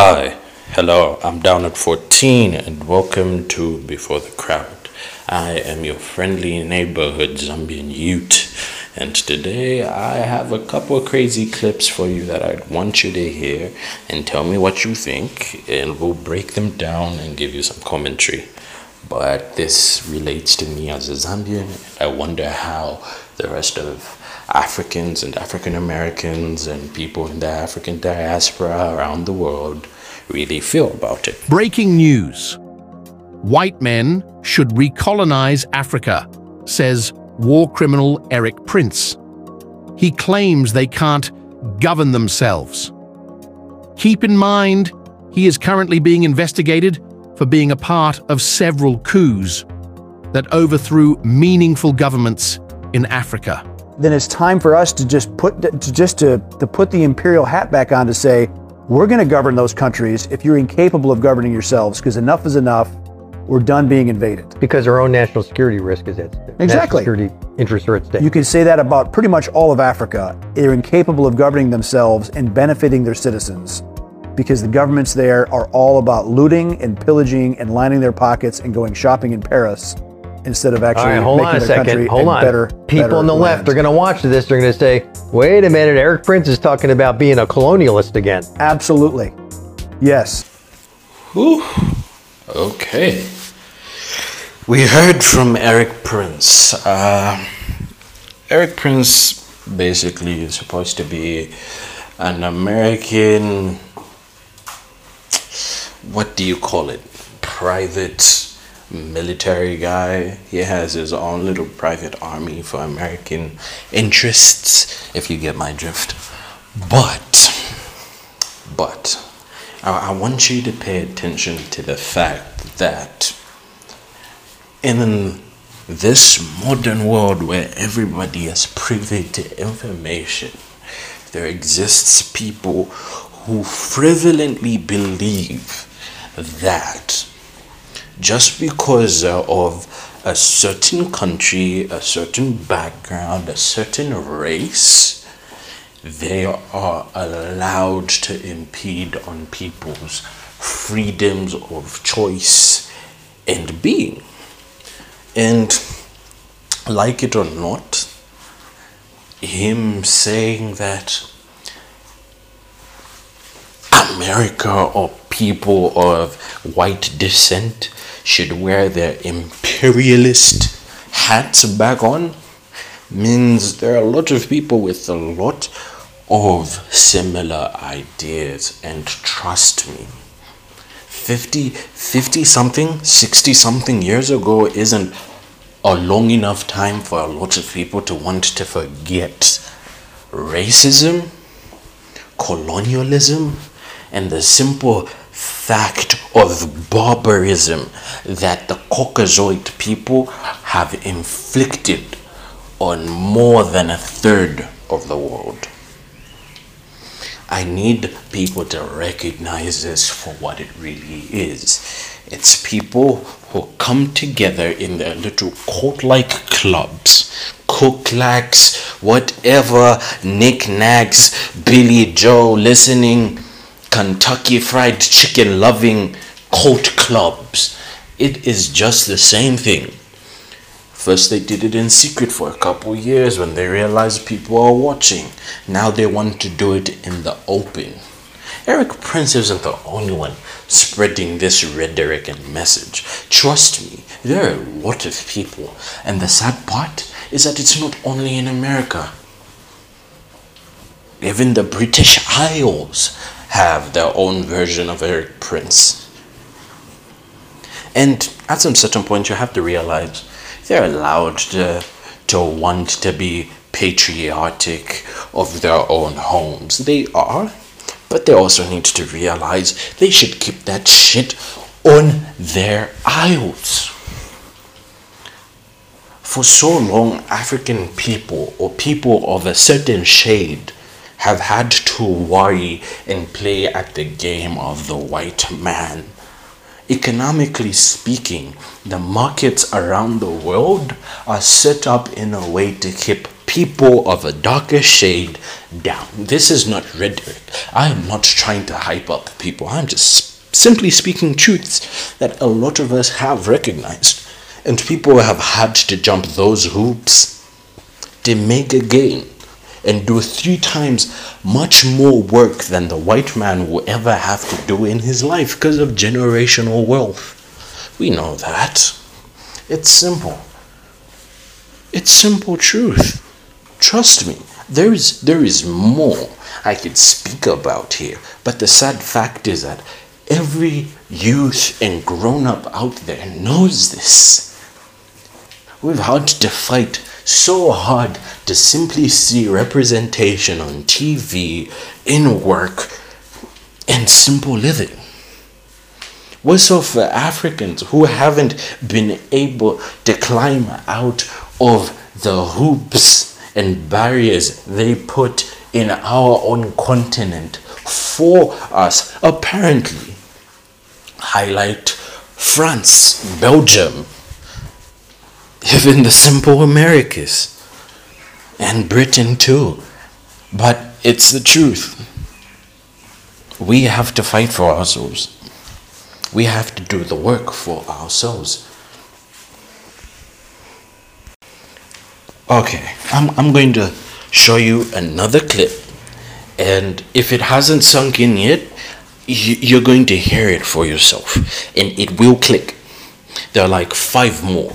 Hi, hello, I'm down at 14 and welcome to Before the Crowd. I am your friendly neighborhood Zambian Ute, and today I have a couple of crazy clips for you that I want you to hear and tell me what you think, and we'll break them down and give you some commentary. But this relates to me as a Zambian, and I wonder how the rest of Africans and African Americans and people in the African diaspora around the world really feel about it. Breaking news. White men should recolonize Africa, says war criminal Erik Prince. He claims they can't govern themselves. Keep in mind, he is currently being investigated for being a part of several coups that overthrew meaningful governments in Africa then it's time for us to just put to just to, to put the imperial hat back on to say we're going to govern those countries if you're incapable of governing yourselves because enough is enough. We're done being invaded. Because our own national security risk is at stake. Exactly. security interests are at stake. You can say that about pretty much all of africa. They're incapable of governing themselves and benefiting their citizens because the governments there are all about looting and pillaging and lining their pockets and going shopping in paris instead of actually right, hold making on a their second. country hold on. better. People better on the land. left are going to watch this. They're going to say, "Wait a minute, Erik Prince is talking about being a colonialist again." Absolutely, yes. Whew. Okay. We heard from Erik Prince. Uh, Erik Prince basically is supposed to be an American. What do you call it? Private military guy. He has his own little private army for American interests, if you get my drift. But, but, I, I want you to pay attention to the fact that in this modern world where everybody is privy to information, there exists people who frivolently believe that just because uh, of a certain country, a certain background, a certain race, they are allowed to impede on people's freedoms of choice and being. And like it or not, him saying that America or people of white descent should wear their imperialist hats back on means there are a lot of people with a lot of similar ideas. And trust me 50 50 something 60 something years ago isn't a long enough time for a lot of people to want to forget racism colonialism and the simple fact of barbarism that the Caucasoid people have inflicted on more than a third of the world. I need people to recognize this for what it really is. It's people who come together in their little cult like clubs, Klux, whatever, knickknacks, Billy Joe listening Kentucky Fried Chicken loving cult clubs. It is just the same thing. First, they did it in secret for a couple years when they realized people are watching. Now they want to do it in the open. Erik Prince isn't the only one spreading this rhetoric and message. Trust me, there are a lot of people. And the sad part is that it's not only in America. Even the British Isles have their own version of Erik Prince. And at some certain point, you have to realize they're allowed to, to want to be patriotic of their own homes. They are, but they also need to realize they should keep that shit on their isles. For so long, African people or people of a certain shade have had to worry and play at the game of the white man. Economically speaking, the markets around the world are set up in a way to keep people of a darker shade down. This is not rhetoric. I am not trying to hype up people. I'm just simply speaking truths that a lot of us have recognized. And people have had to jump those hoops to make a gain and do three times much more work than the white man will ever have to do in his life because of generational wealth. We know that. It's simple. It's simple truth. Trust me, there is there is more I could speak about here, but the sad fact is that every youth and grown up out there knows this. We've had to fight so hard to simply see representation on TV, in work, and simple living. What's up for Africans who haven't been able to climb out of the hoops and barriers they put in our own continent for us? Apparently, highlight France, Belgium, even the simple Americas, and Britain too. But it's the truth. We have to fight for ourselves. We have to do the work for ourselves. Okay, I'm, I'm going to show you another clip. And if it hasn't sunk in yet, you, you're going to hear it for yourself. And it will click. There are like five more.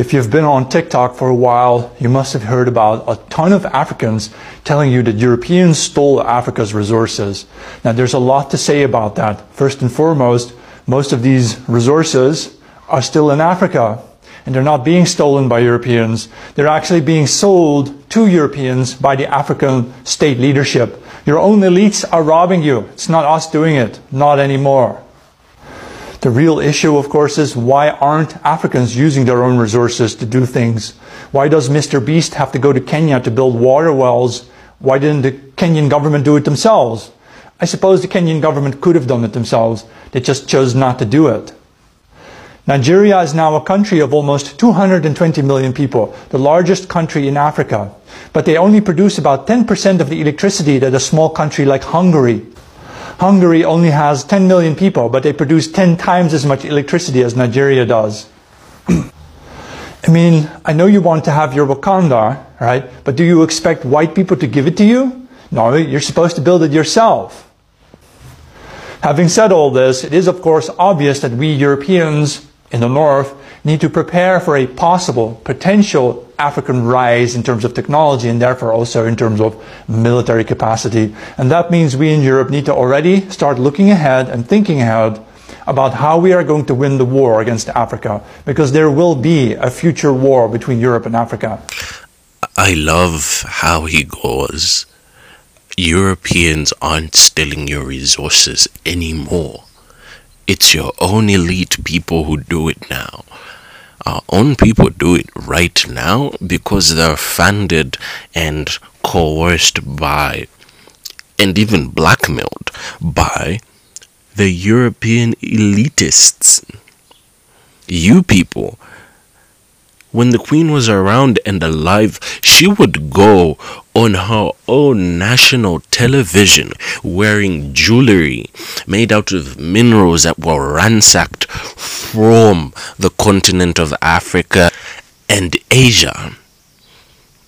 If you've been on TikTok for a while, you must have heard about a ton of Africans telling you that Europeans stole Africa's resources. Now, there's a lot to say about that. First and foremost, most of these resources are still in Africa and they're not being stolen by Europeans. They're actually being sold to Europeans by the African state leadership. Your own elites are robbing you. It's not us doing it. Not anymore. The real issue, of course, is why aren't Africans using their own resources to do things? Why does Mr. Beast have to go to Kenya to build water wells? Why didn't the Kenyan government do it themselves? I suppose the Kenyan government could have done it themselves. They just chose not to do it. Nigeria is now a country of almost 220 million people, the largest country in Africa. But they only produce about 10% of the electricity that a small country like Hungary. Hungary only has 10 million people, but they produce 10 times as much electricity as Nigeria does. I mean, I know you want to have your Wakanda, right? But do you expect white people to give it to you? No, you're supposed to build it yourself. Having said all this, it is of course obvious that we Europeans in the north need to prepare for a possible, potential African rise in terms of technology and therefore also in terms of military capacity. And that means we in Europe need to already start looking ahead and thinking ahead about how we are going to win the war against Africa because there will be a future war between Europe and Africa. I love how he goes. Europeans aren't stealing your resources anymore. It's your own elite people who do it now. Our own people do it right now because they're funded and coerced by and even blackmailed by the European elitists. You people when the queen was around and alive, she would go on her own national television wearing jewelry made out of minerals that were ransacked from the continent of Africa and Asia.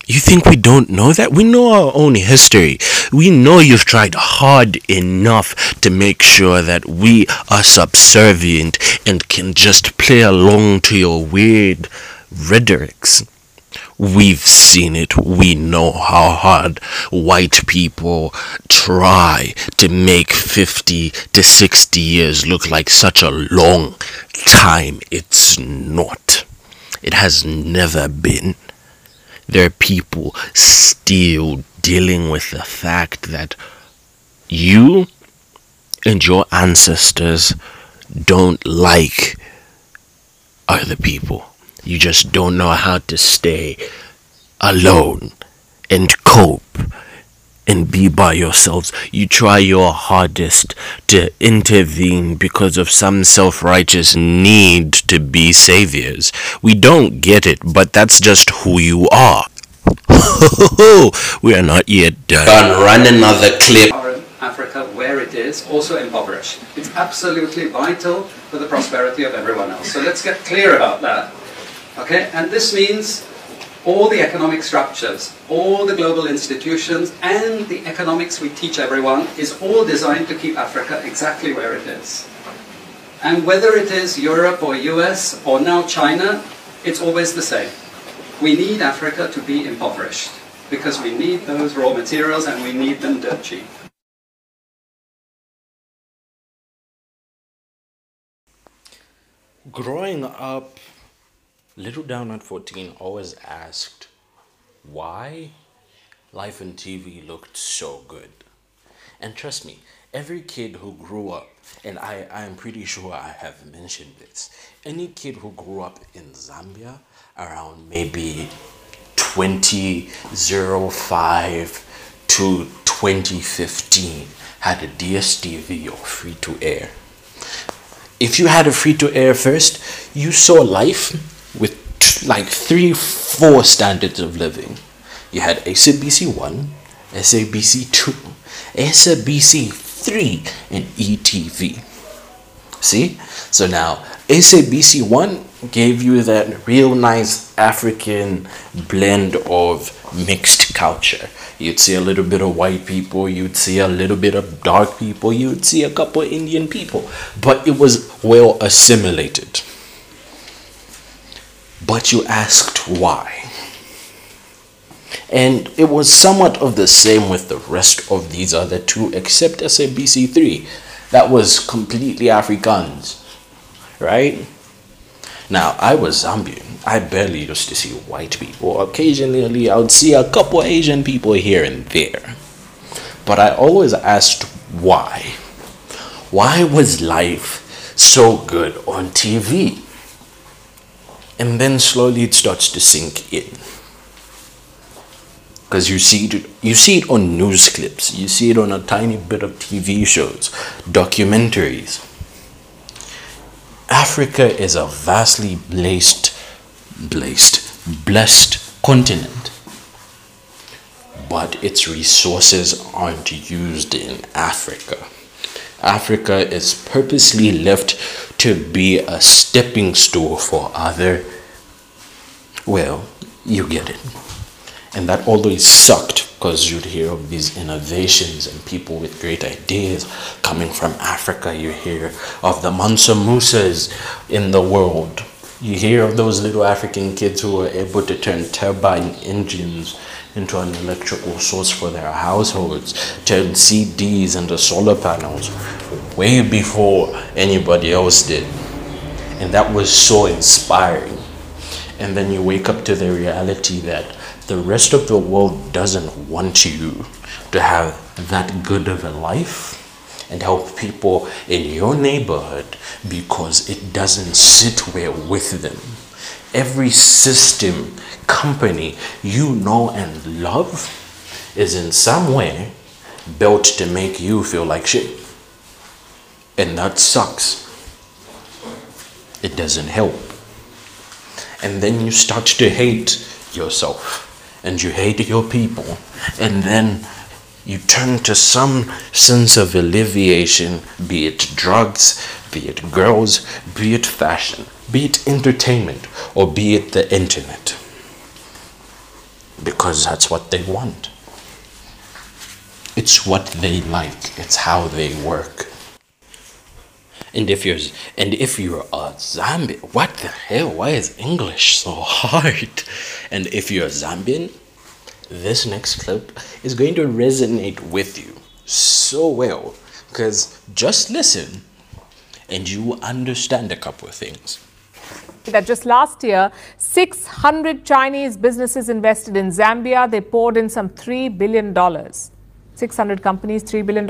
You think we don't know that? We know our own history. We know you've tried hard enough to make sure that we are subservient and can just play along to your weird rhetorics. We've seen it. We know how hard white people try to make 50 to 60 years look like such a long time. It's not. It has never been. There are people still dealing with the fact that you and your ancestors don't like other people. You just don't know how to stay alone and cope and be by yourselves. You try your hardest to intervene because of some self righteous need to be saviors. We don't get it, but that's just who you are. we are not yet done. Gone run another clip. Africa, where it is, also impoverished. It's absolutely vital for the prosperity of everyone else. So let's get clear about that. Okay, and this means all the economic structures, all the global institutions, and the economics we teach everyone is all designed to keep Africa exactly where it is. And whether it is Europe or US or now China, it's always the same. We need Africa to be impoverished because we need those raw materials and we need them dirt cheap. Growing up, Little Down at 14 always asked why life on TV looked so good. And trust me, every kid who grew up, and I, I'm pretty sure I have mentioned this, any kid who grew up in Zambia around maybe 2005 to 2015 had a DSTV or free to air. If you had a free to air first, you saw life like three, four standards of living. You had SABC 1, SABC 2, SABC 3, and ETV. See? So now, SABC 1 gave you that real nice African blend of mixed culture. You'd see a little bit of white people, you'd see a little bit of dark people, you'd see a couple Indian people, but it was well assimilated. But you asked why. And it was somewhat of the same with the rest of these other two, except SABC 3. That was completely Afrikaans, right? Now, I was Zambian. I barely used to see white people. Occasionally, I would see a couple Asian people here and there. But I always asked why. Why was life so good on TV? And then slowly it starts to sink in. Because you see it you see it on news clips, you see it on a tiny bit of TV shows, documentaries. Africa is a vastly blessed blessed blessed continent. But its resources aren't used in Africa. Africa is purposely left to be a stepping stool for other, well, you get it. And that always sucked because you'd hear of these innovations and people with great ideas coming from Africa. You hear of the Mansa Musas in the world. You hear of those little African kids who were able to turn turbine engines into an electrical source for their households, turn CDs into solar panels way before anybody else did. And that was so inspiring. And then you wake up to the reality that the rest of the world doesn't want you to have that good of a life and help people in your neighborhood because it doesn't sit well with them. Every system, company you know and love is in some way built to make you feel like shit. And that sucks. It doesn't help. And then you start to hate yourself and you hate your people. And then you turn to some sense of alleviation, be it drugs, be it girls, be it fashion, be it entertainment, or be it the internet. Because that's what they want. It's what they like, it's how they work. And if you're and if you're a Zambian, what the hell? Why is English so hard? And if you're a Zambian, this next clip is going to resonate with you so well because just listen and you understand a couple of things. That just last year, 600 Chinese businesses invested in Zambia. They poured in some $3 billion. 600 companies, $3 billion.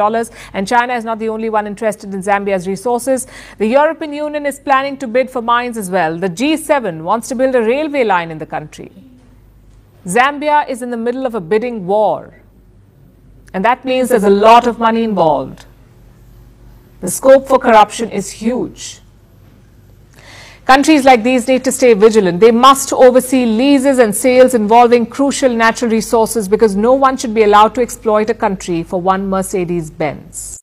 And China is not the only one interested in Zambia's resources. The European Union is planning to bid for mines as well. The G7 wants to build a railway line in the country. Zambia is in the middle of a bidding war. And that means there's a lot of money involved. The scope for corruption is huge. Countries like these need to stay vigilant. They must oversee leases and sales involving crucial natural resources because no one should be allowed to exploit a country for one Mercedes Benz.